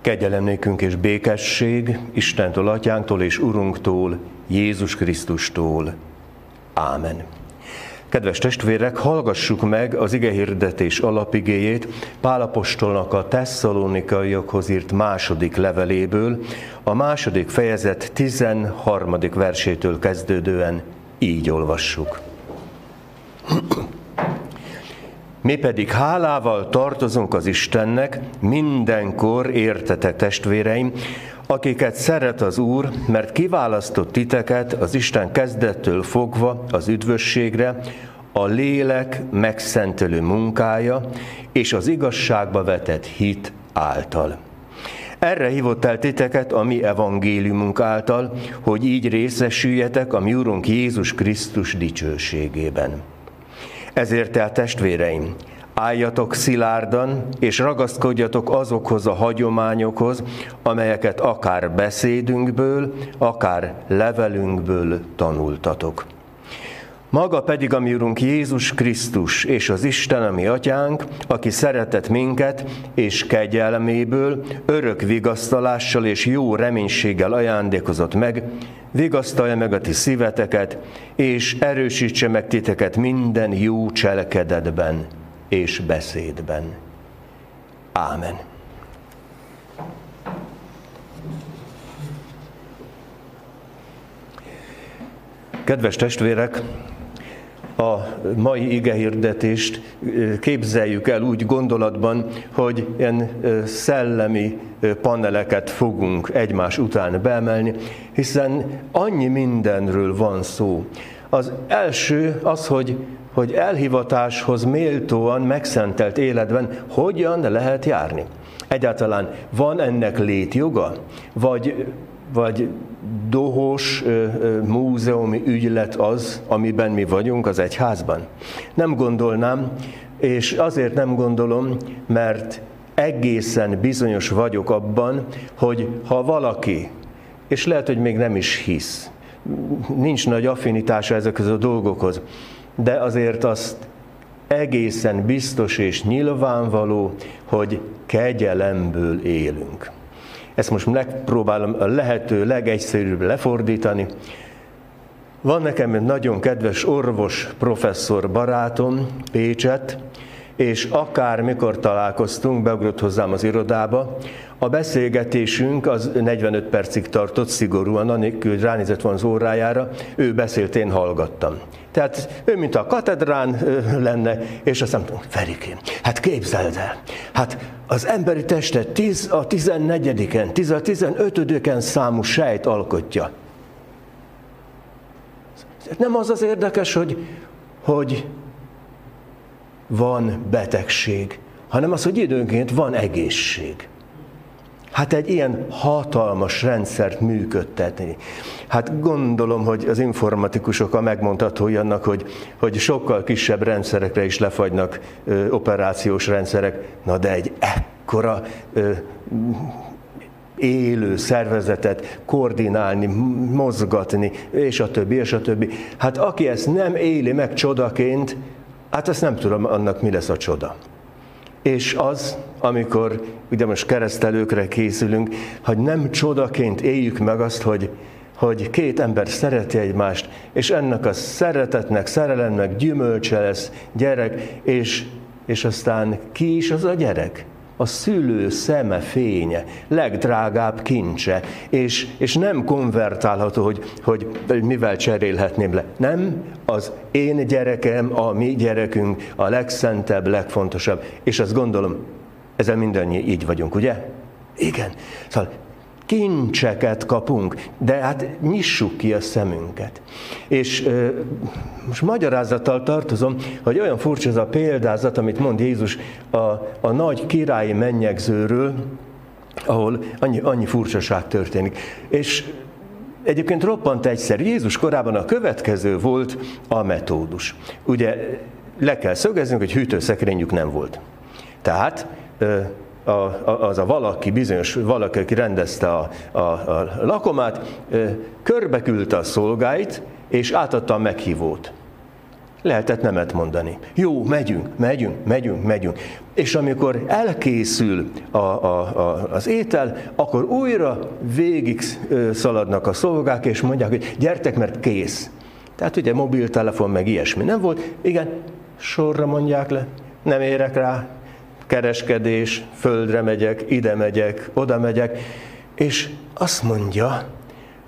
Kegyelem nékünk és békesség Istentől, Atyánktól és Urunktól, Jézus Krisztustól. Ámen. Kedves testvérek, hallgassuk meg az ige hirdetés alapigéjét Pálapostolnak a tesszalonikaiakhoz írt második leveléből, a második fejezet 13. versétől kezdődően így olvassuk. Mi pedig hálával tartozunk az Istennek mindenkor, értetek testvéreim, akiket szeret az Úr, mert kiválasztott titeket az Isten kezdettől fogva az üdvösségre, a lélek megszentelő munkája és az igazságba vetett hit által. Erre hívott el titeket a mi evangéliumunk által, hogy így részesüljetek a mi Úrunk Jézus Krisztus dicsőségében. Ezért el testvéreim, álljatok szilárdan, és ragaszkodjatok azokhoz a hagyományokhoz, amelyeket akár beszédünkből, akár levelünkből tanultatok. Maga pedig a mi Urunk Jézus Krisztus és az Isten, ami atyánk, aki szeretett minket, és kegyelméből, örök vigasztalással és jó reménységgel ajándékozott meg, vigasztalja meg a ti szíveteket, és erősítse meg titeket minden jó cselekedetben és beszédben. Ámen. Kedves testvérek, a mai igehirdetést képzeljük el úgy gondolatban, hogy ilyen szellemi paneleket fogunk egymás után beemelni, hiszen annyi mindenről van szó. Az első az, hogy, hogy elhivatáshoz méltóan megszentelt életben hogyan lehet járni. Egyáltalán van ennek létjoga? Vagy vagy dohos múzeumi ügylet az, amiben mi vagyunk az egyházban? Nem gondolnám, és azért nem gondolom, mert egészen bizonyos vagyok abban, hogy ha valaki, és lehet, hogy még nem is hisz, nincs nagy affinitása ezekhez a dolgokhoz, de azért azt egészen biztos és nyilvánvaló, hogy kegyelemből élünk. Ezt most megpróbálom a lehető legegyszerűbb lefordítani. Van nekem egy nagyon kedves orvos professzor barátom Pécset, és akár mikor találkoztunk, beugrott hozzám az irodába, a beszélgetésünk az 45 percig tartott szigorúan, anélkül, hogy ránézett van az órájára, ő beszélt, én hallgattam. Tehát ő, mint a katedrán lenne, és azt mondtam, Ferikém, hát képzeld el, hát az emberi testet 10 a 14-en, 10 a 15-en számú sejt alkotja. Nem az az érdekes, hogy, hogy van betegség, hanem az, hogy időnként van egészség. Hát egy ilyen hatalmas rendszert működtetni. Hát gondolom, hogy az informatikusok a megmondhatói annak, hogy, hogy sokkal kisebb rendszerekre is lefagynak ö, operációs rendszerek, na de egy ekkora ö, élő szervezetet koordinálni, mozgatni, és a többi, és a többi. Hát aki ezt nem éli meg csodaként, hát ezt nem tudom annak mi lesz a csoda. És az, amikor ugye most keresztelőkre készülünk, hogy nem csodaként éljük meg azt, hogy, hogy két ember szereti egymást, és ennek a szeretetnek, szerelemnek gyümölcse lesz gyerek, és, és aztán ki is az a gyerek? A szülő szeme fénye, legdrágább kincse, és, és nem konvertálható, hogy, hogy mivel cserélhetném le. Nem, az én gyerekem, a mi gyerekünk a legszentebb, legfontosabb, és azt gondolom, ezzel mindannyi így vagyunk, ugye? Igen. Szóval kincseket kapunk, de hát nyissuk ki a szemünket. És most magyarázattal tartozom, hogy olyan furcsa ez a példázat, amit mond Jézus a, a nagy királyi mennyegzőről, ahol annyi, annyi furcsaság történik. És egyébként roppant egyszerű. Jézus korában a következő volt a metódus. Ugye le kell szögeznünk, hogy hűtőszekrényük nem volt. Tehát a, az a valaki, bizonyos valaki, aki rendezte a, a, a lakomát, körbeküldte a szolgáit, és átadta a meghívót. lehetett nemet mondani. Jó, megyünk, megyünk, megyünk, megyünk. És amikor elkészül a, a, a, az étel, akkor újra végig szaladnak a szolgák, és mondják, hogy gyertek, mert kész. Tehát ugye mobiltelefon, meg ilyesmi nem volt. Igen, sorra mondják le, nem érek rá, kereskedés, földre megyek, ide megyek, oda megyek, és azt mondja,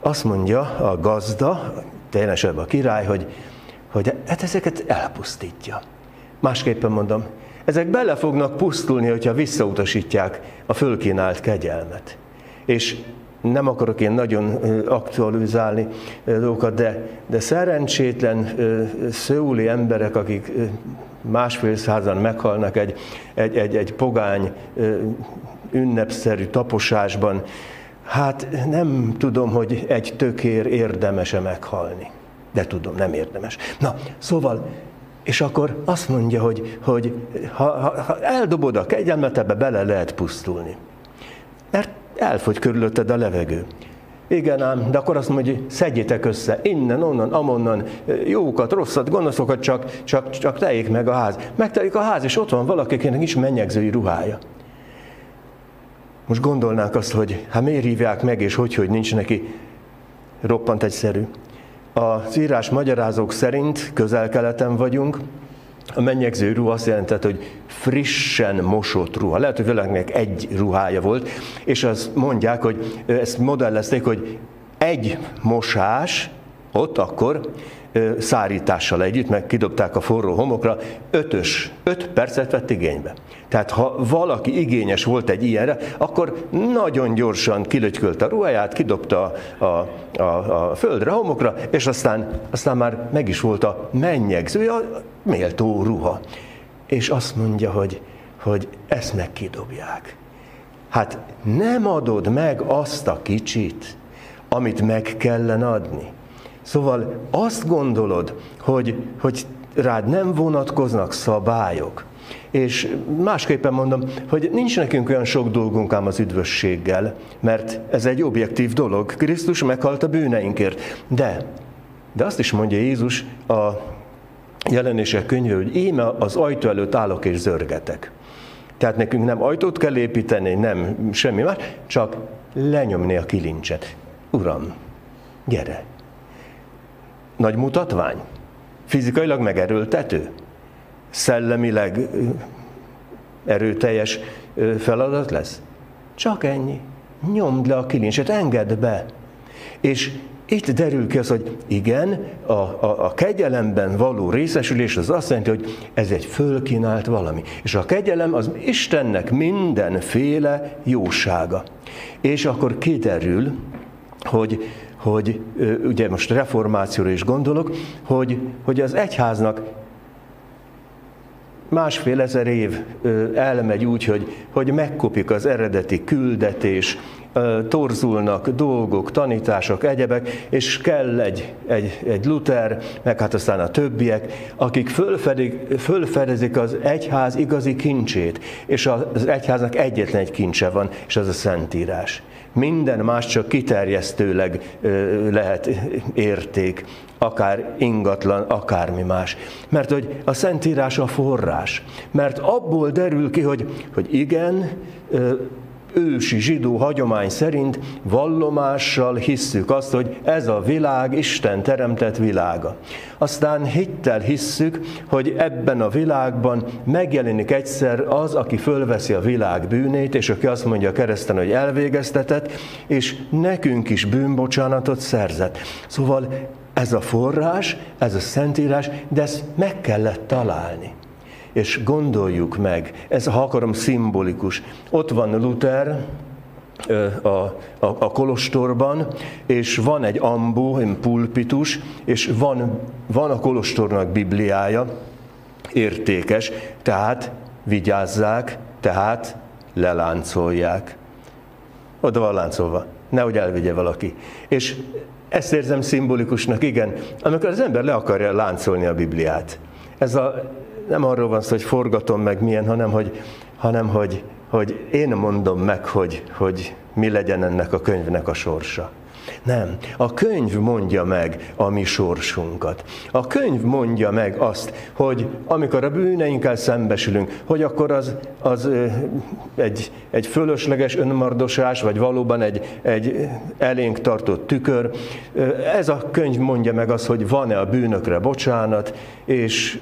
azt mondja a gazda, tényleg a király, hogy, hogy hát ezeket elpusztítja. Másképpen mondom, ezek bele fognak pusztulni, hogyha visszautasítják a fölkínált kegyelmet. És nem akarok én nagyon aktualizálni dolgokat, de, de szerencsétlen szőuli emberek, akik másfél százan meghalnak egy, egy, egy, egy pogány ünnepszerű taposásban, hát nem tudom, hogy egy tökér érdemese meghalni. De tudom, nem érdemes. Na, szóval, és akkor azt mondja, hogy, hogy ha, ha, ha eldobod a kegyelmet, ebbe bele lehet pusztulni. Mert elfogy körülötted a levegő. Igen ám, de akkor azt mondja, hogy szedjétek össze, innen, onnan, amonnan, jókat, rosszat, gonoszokat, csak, csak, csak teljék meg a ház. Megtelik a ház, és ott van valakinek is mennyegzői ruhája. Most gondolnánk azt, hogy hát miért hívják meg, és hogy, hogy nincs neki roppant egyszerű. Az írás magyarázók szerint közel-keleten vagyunk, a mennyegző ruha azt jelentett, hogy frissen mosott ruha. Lehet, hogy valakinek egy ruhája volt, és azt mondják, hogy ezt modellezték, hogy egy mosás ott akkor szárítással együtt, meg kidobták a forró homokra, ötös, öt percet vett igénybe. Tehát ha valaki igényes volt egy ilyenre, akkor nagyon gyorsan kilötykölt a ruháját, kidobta a, a, a, a földre, a homokra, és aztán, aztán már meg is volt a mennyegző, a méltó ruha. És azt mondja, hogy, hogy ezt meg kidobják. Hát nem adod meg azt a kicsit, amit meg kellene adni. Szóval azt gondolod, hogy, hogy rád nem vonatkoznak szabályok, és másképpen mondom, hogy nincs nekünk olyan sok dolgunk ám az üdvösséggel, mert ez egy objektív dolog. Krisztus meghalt a bűneinkért. De, de azt is mondja Jézus a jelenések könyve, hogy én az ajtó előtt állok és zörgetek. Tehát nekünk nem ajtót kell építeni, nem semmi más, csak lenyomni a kilincset. Uram, gyere! Nagy mutatvány? Fizikailag megerőltető? Szellemileg erőteljes feladat lesz? Csak ennyi. Nyomd le a kilincset, engedd be. És itt derül ki az, hogy igen, a, a, a kegyelemben való részesülés az azt jelenti, hogy ez egy fölkínált valami. És a kegyelem az Istennek mindenféle jósága. És akkor kiderül, hogy hogy ugye most reformációra is gondolok, hogy, hogy az egyháznak másfél ezer év elmegy úgy, hogy, hogy megkopik az eredeti küldetés, torzulnak dolgok, tanítások, egyebek, és kell egy, egy, egy Luther, meg hát aztán a többiek, akik fölfedik, fölfedezik az egyház igazi kincsét, és az egyháznak egyetlen egy kincse van, és az a Szentírás. Minden más csak kiterjesztőleg lehet érték, akár ingatlan, akármi más. Mert hogy a Szentírás a forrás. Mert abból derül ki, hogy, hogy igen, ősi zsidó hagyomány szerint vallomással hisszük azt, hogy ez a világ Isten teremtett világa. Aztán hittel hisszük, hogy ebben a világban megjelenik egyszer az, aki fölveszi a világ bűnét, és aki azt mondja a kereszten, hogy elvégeztetett, és nekünk is bűnbocsánatot szerzett. Szóval ez a forrás, ez a szentírás, de ezt meg kellett találni és gondoljuk meg, ez ha akarom szimbolikus. Ott van Luther, a, a, a kolostorban, és van egy ambó, egy pulpitus, és van, van a kolostornak bibliája, értékes, tehát vigyázzák, tehát leláncolják. Oda van láncolva, nehogy elvigye valaki. És ezt érzem szimbolikusnak, igen, amikor az ember le akarja láncolni a Bibliát. Ez a nem arról van szó, hogy forgatom meg milyen, hanem hogy, hanem hogy, hogy én mondom meg, hogy, hogy mi legyen ennek a könyvnek a sorsa. Nem, a könyv mondja meg a mi sorsunkat. A könyv mondja meg azt, hogy amikor a bűneinkkel szembesülünk, hogy akkor az, az egy, egy fölösleges önmardosás, vagy valóban egy, egy elénk tartott tükör. Ez a könyv mondja meg azt, hogy van-e a bűnökre bocsánat, és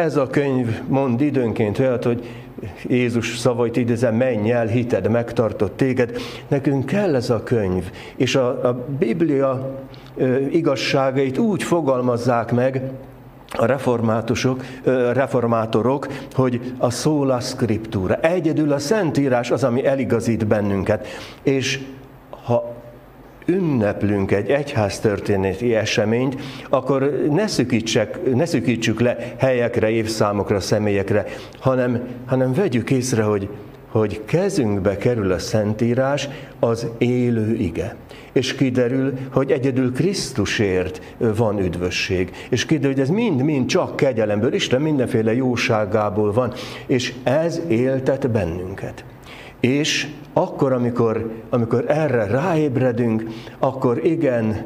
ez a könyv mond időnként olyat, hogy Jézus szavait idézem, menj el, hited megtartott téged. Nekünk kell ez a könyv, és a, a Biblia igazságait úgy fogalmazzák meg, a reformátusok, reformátorok, hogy a sola scriptura, egyedül a Szentírás az, ami eligazít bennünket. És ha ünneplünk egy egyháztörténeti eseményt, akkor ne, szükítsek, ne szükítsük le helyekre, évszámokra, személyekre, hanem, hanem vegyük észre, hogy, hogy kezünkbe kerül a Szentírás, az élő ige. És kiderül, hogy egyedül Krisztusért van üdvösség. És kiderül, hogy ez mind-mind csak kegyelemből, Isten mindenféle jóságából van, és ez éltet bennünket. És akkor, amikor, amikor erre ráébredünk, akkor igen,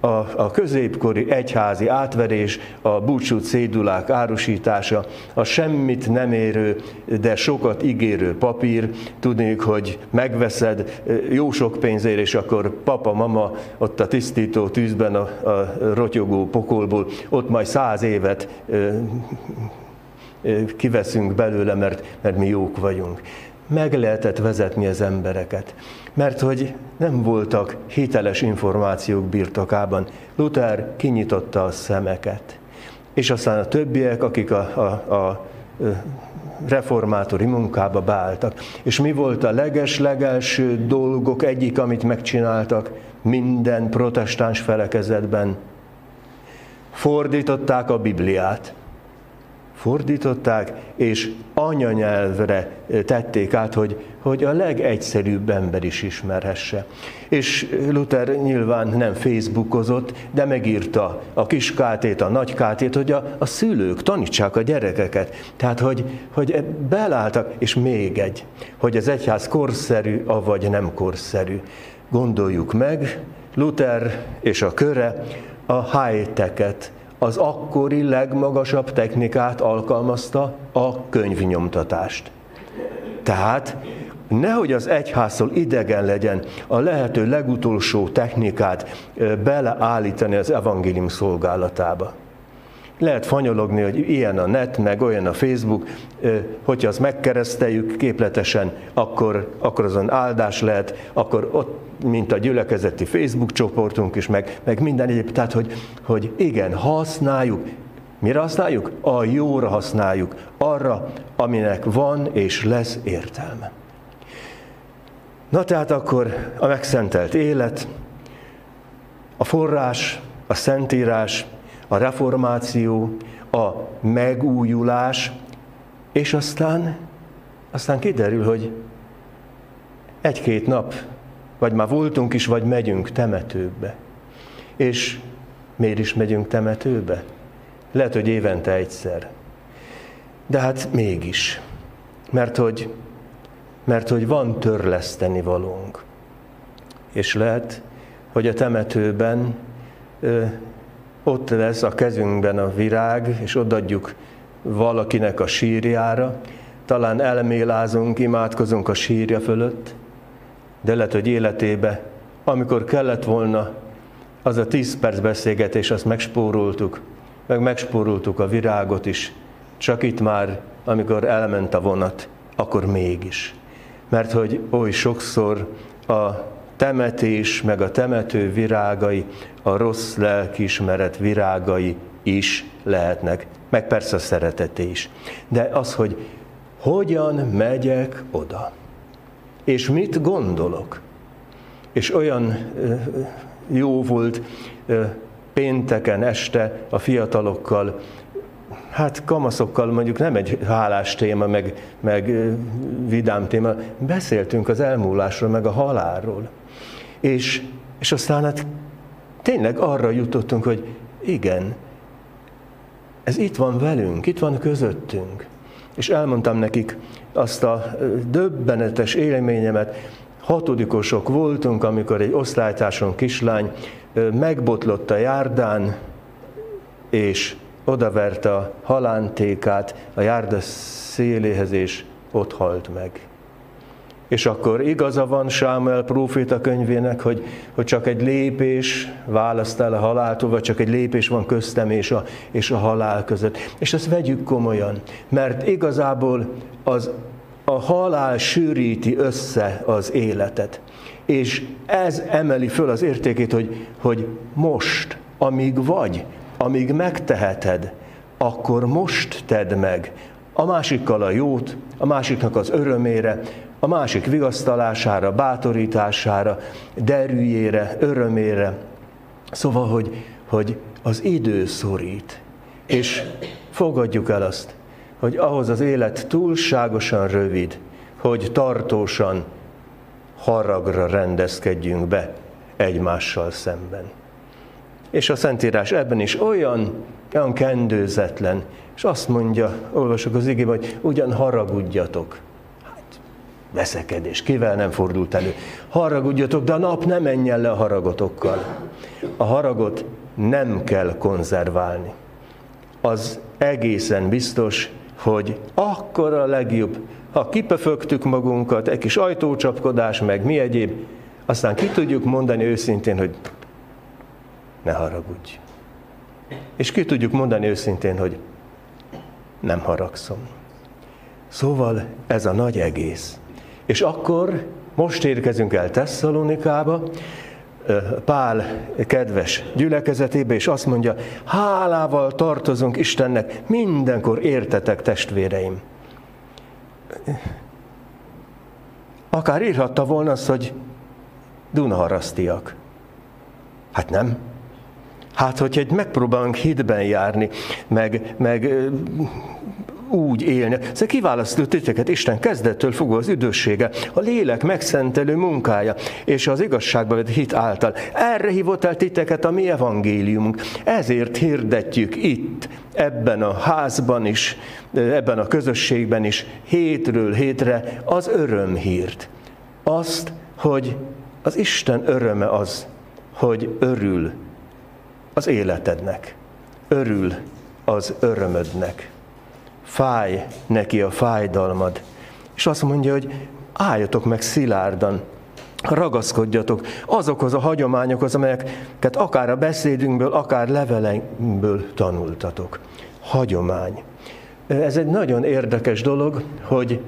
a, a középkori egyházi átverés, a búcsú cédulák árusítása, a semmit nem érő, de sokat ígérő papír, tudnék, hogy megveszed jó sok pénzért, és akkor papa, mama ott a tisztító tűzben, a, a rotyogó pokolból, ott majd száz évet kiveszünk belőle, mert, mert mi jók vagyunk meg lehetett vezetni az embereket, mert hogy nem voltak hiteles információk birtokában. Luther kinyitotta a szemeket. És aztán a többiek, akik a, a, a reformátori munkába beálltak. És mi volt a leges-legelső dolgok egyik, amit megcsináltak minden protestáns felekezetben? Fordították a Bibliát fordították, és anyanyelvre tették át, hogy, hogy a legegyszerűbb ember is ismerhesse. És Luther nyilván nem Facebookozott, de megírta a kis kátét, a nagy kátét, hogy a, a szülők tanítsák a gyerekeket. Tehát, hogy, hogy belálltak, és még egy, hogy az egyház korszerű, avagy nem korszerű. Gondoljuk meg, Luther és a köre a high-tech-et, az akkori legmagasabb technikát alkalmazta, a könyvnyomtatást. Tehát nehogy az egyházszól idegen legyen a lehető legutolsó technikát beleállítani az evangélium szolgálatába. Lehet fanyologni, hogy ilyen a net, meg olyan a Facebook, hogyha azt megkereszteljük képletesen, akkor, akkor azon áldás lehet, akkor ott, mint a gyülekezeti Facebook csoportunk is, meg, meg minden egyéb. Tehát, hogy, hogy igen, használjuk, Mire használjuk? A jóra használjuk, arra, aminek van és lesz értelme. Na tehát akkor a megszentelt élet, a forrás, a szentírás, a reformáció, a megújulás, és aztán, aztán kiderül, hogy egy-két nap, vagy már voltunk is, vagy megyünk temetőbe. És miért is megyünk temetőbe? Lehet, hogy évente egyszer. De hát mégis. Mert hogy, mert hogy van törleszteni valónk. És lehet, hogy a temetőben ott lesz a kezünkben a virág, és odaadjuk valakinek a sírjára, talán elmélázunk, imádkozunk a sírja fölött, de lehet, hogy életébe, amikor kellett volna az a tíz perc beszélgetés, azt megspóroltuk, meg megspóroltuk a virágot is, csak itt már, amikor elment a vonat, akkor mégis. Mert hogy oly sokszor a temetés, meg a temető virágai, a rossz lelkiismeret virágai is lehetnek, meg persze a szereteté is. De az, hogy hogyan megyek oda, és mit gondolok, és olyan jó volt pénteken este a fiatalokkal, hát kamaszokkal mondjuk nem egy hálás téma, meg, meg vidám téma, beszéltünk az elmúlásról, meg a halálról. És, és aztán hát tényleg arra jutottunk, hogy igen, ez itt van velünk, itt van közöttünk. És elmondtam nekik azt a döbbenetes élményemet, hatodikosok voltunk, amikor egy osztálytárson kislány megbotlott a járdán, és odaverte a halántékát a járda széléhez, és ott halt meg. És akkor igaza van Sámuel próféta könyvének, hogy, hogy csak egy lépés választ el a haláltól, vagy csak egy lépés van köztem és a, és a halál között. És ezt vegyük komolyan, mert igazából az, a halál sűríti össze az életet. És ez emeli föl az értékét, hogy, hogy most, amíg vagy, amíg megteheted, akkor most tedd meg a másikkal a jót, a másiknak az örömére, a másik vigasztalására, bátorítására, derűjére, örömére. Szóval, hogy, hogy az idő szorít. És fogadjuk el azt, hogy ahhoz az élet túlságosan rövid, hogy tartósan haragra rendezkedjünk be egymással szemben. És a Szentírás ebben is olyan, olyan kendőzetlen, és azt mondja, olvasok az igében, hogy ugyan haragudjatok. Hát, veszekedés, kivel nem fordult elő. Haragudjatok, de a nap nem menjen le a haragotokkal. A haragot nem kell konzerválni. Az egészen biztos, hogy akkor a legjobb, ha kipefögtük magunkat, egy kis ajtócsapkodás, meg mi egyéb, aztán ki tudjuk mondani őszintén, hogy ne haragudj. És ki tudjuk mondani őszintén, hogy nem haragszom. Szóval ez a nagy egész. És akkor most érkezünk el Tesszalonikába, Pál kedves gyülekezetébe, és azt mondja, hálával tartozunk Istennek, mindenkor értetek testvéreim. Akár írhatta volna azt, hogy Dunaharasztiak. Hát nem. Hát, hogyha egy megpróbálunk hitben járni, meg, meg úgy élni. Szóval kiválasztott titeket Isten kezdettől fogva az üdvössége, a lélek megszentelő munkája és az igazságba vett hit által. Erre hívott el titeket a mi evangéliumunk. Ezért hirdetjük itt, ebben a házban is, ebben a közösségben is, hétről hétre az örömhírt. Azt, hogy az Isten öröme az, hogy örül az életednek, örül az örömödnek fáj neki a fájdalmad. És azt mondja, hogy álljatok meg szilárdan, ragaszkodjatok azokhoz a hagyományokhoz, amelyeket akár a beszédünkből, akár levelekből tanultatok. Hagyomány. Ez egy nagyon érdekes dolog, hogy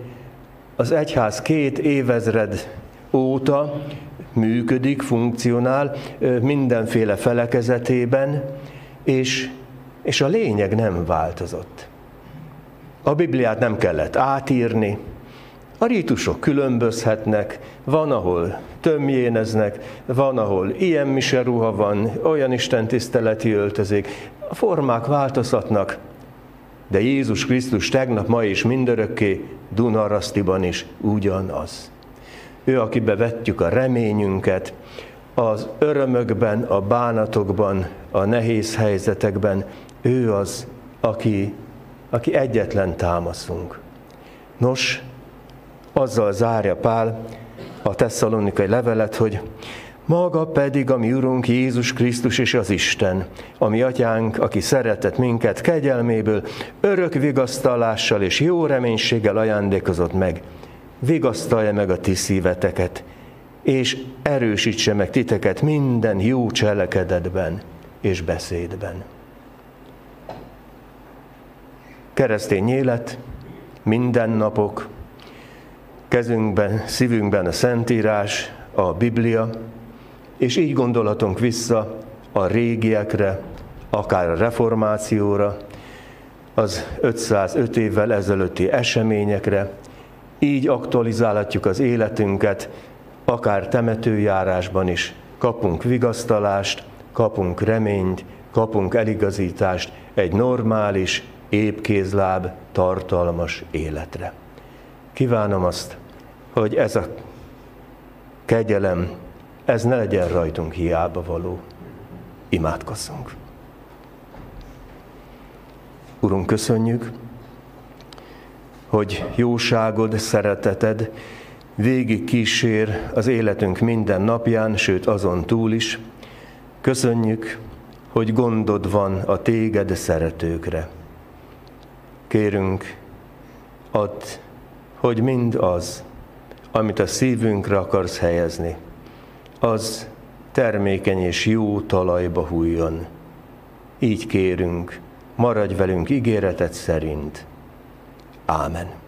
az egyház két évezred óta működik, funkcionál mindenféle felekezetében, és, és a lényeg nem változott. A Bibliát nem kellett átírni, a rítusok különbözhetnek, van, ahol tömjéneznek, van, ahol ilyen miseruha van, olyan Isten tiszteleti öltözik. A formák változhatnak, de Jézus Krisztus tegnap, ma és mindörökké Dunarasztiban is ugyanaz. Ő, akibe vettük a reményünket, az örömökben, a bánatokban, a nehéz helyzetekben, ő az, aki aki egyetlen támaszunk. Nos, azzal zárja Pál a tesszalonikai levelet, hogy maga pedig a mi Urunk Jézus Krisztus és az Isten, ami atyánk, aki szeretett minket kegyelméből, örök vigasztalással és jó reménységgel ajándékozott meg. Vigasztalja meg a ti szíveteket, és erősítse meg titeket minden jó cselekedetben és beszédben. Keresztény élet, mindennapok, kezünkben, szívünkben a Szentírás, a Biblia, és így gondolhatunk vissza a régiekre, akár a reformációra, az 505 évvel ezelőtti eseményekre, így aktualizálhatjuk az életünket, akár temetőjárásban is kapunk vigasztalást, kapunk reményt, kapunk eligazítást egy normális, épkézláb, tartalmas életre. Kívánom azt, hogy ez a kegyelem, ez ne legyen rajtunk hiába való. Imádkozzunk. Urunk, köszönjük, hogy jóságod, szereteted végig kísér az életünk minden napján, sőt azon túl is. Köszönjük, hogy gondod van a téged szeretőkre. Kérünk, add, hogy mind az, amit a szívünkre akarsz helyezni, az termékeny és jó talajba hújjon. Így kérünk, maradj velünk ígéretet szerint. Ámen.